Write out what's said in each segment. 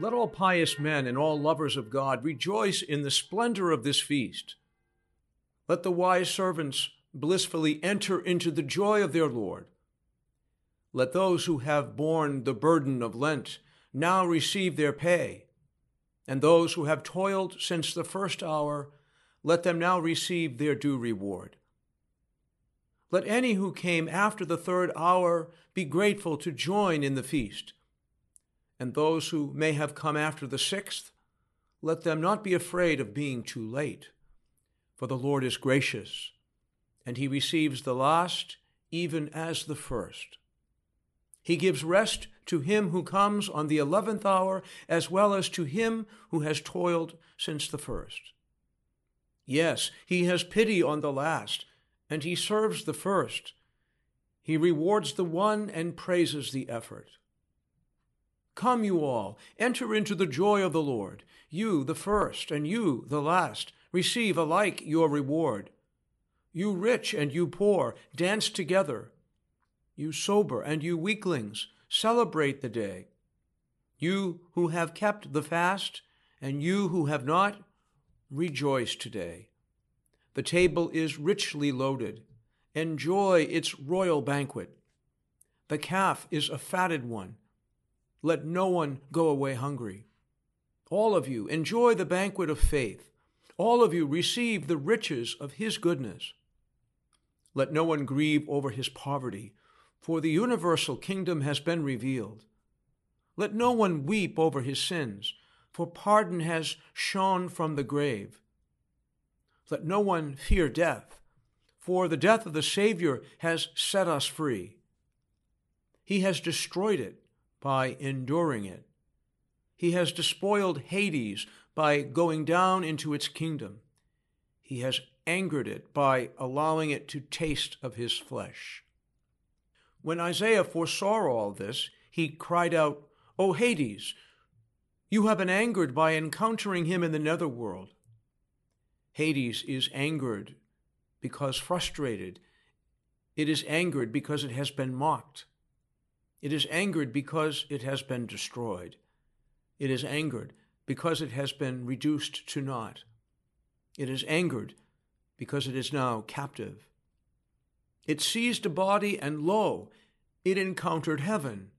Let all pious men and all lovers of God rejoice in the splendor of this feast. Let the wise servants blissfully enter into the joy of their Lord. Let those who have borne the burden of Lent now receive their pay, and those who have toiled since the first hour, let them now receive their due reward. Let any who came after the third hour be grateful to join in the feast and those who may have come after the sixth, let them not be afraid of being too late. For the Lord is gracious, and he receives the last even as the first. He gives rest to him who comes on the eleventh hour, as well as to him who has toiled since the first. Yes, he has pity on the last, and he serves the first. He rewards the one and praises the effort. Come, you all, enter into the joy of the Lord. You, the first, and you, the last, receive alike your reward. You rich and you poor, dance together. You sober and you weaklings, celebrate the day. You who have kept the fast, and you who have not, rejoice today. The table is richly loaded. Enjoy its royal banquet. The calf is a fatted one let no one go away hungry. All of you enjoy the banquet of faith. All of you receive the riches of his goodness. Let no one grieve over his poverty, for the universal kingdom has been revealed. Let no one weep over his sins, for pardon has shone from the grave. Let no one fear death, for the death of the Savior has set us free. He has destroyed it by enduring it. He has despoiled Hades by going down into its kingdom. He has angered it by allowing it to taste of his flesh. When Isaiah foresaw all this, he cried out, O Hades, you have been angered by encountering him in the netherworld. Hades is angered because frustrated. It is angered because it has been mocked. It is angered because it has been destroyed. It is angered because it has been reduced to naught. It is angered because it is now captive. It seized a body, and lo, it encountered heaven.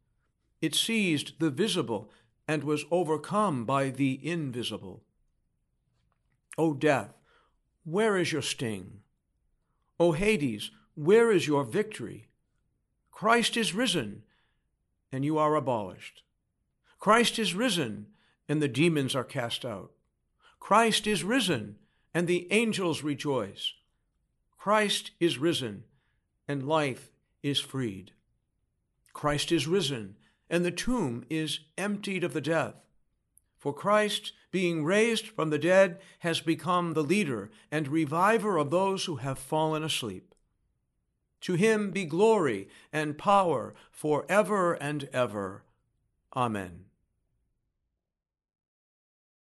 It seized the visible and was overcome by the invisible. O death, where is your sting? O Hades, where is your victory? Christ is risen and you are abolished. Christ is risen, and the demons are cast out. Christ is risen, and the angels rejoice. Christ is risen, and life is freed. Christ is risen, and the tomb is emptied of the death. For Christ, being raised from the dead, has become the leader and reviver of those who have fallen asleep. To him be glory and power for ever and ever. Amen.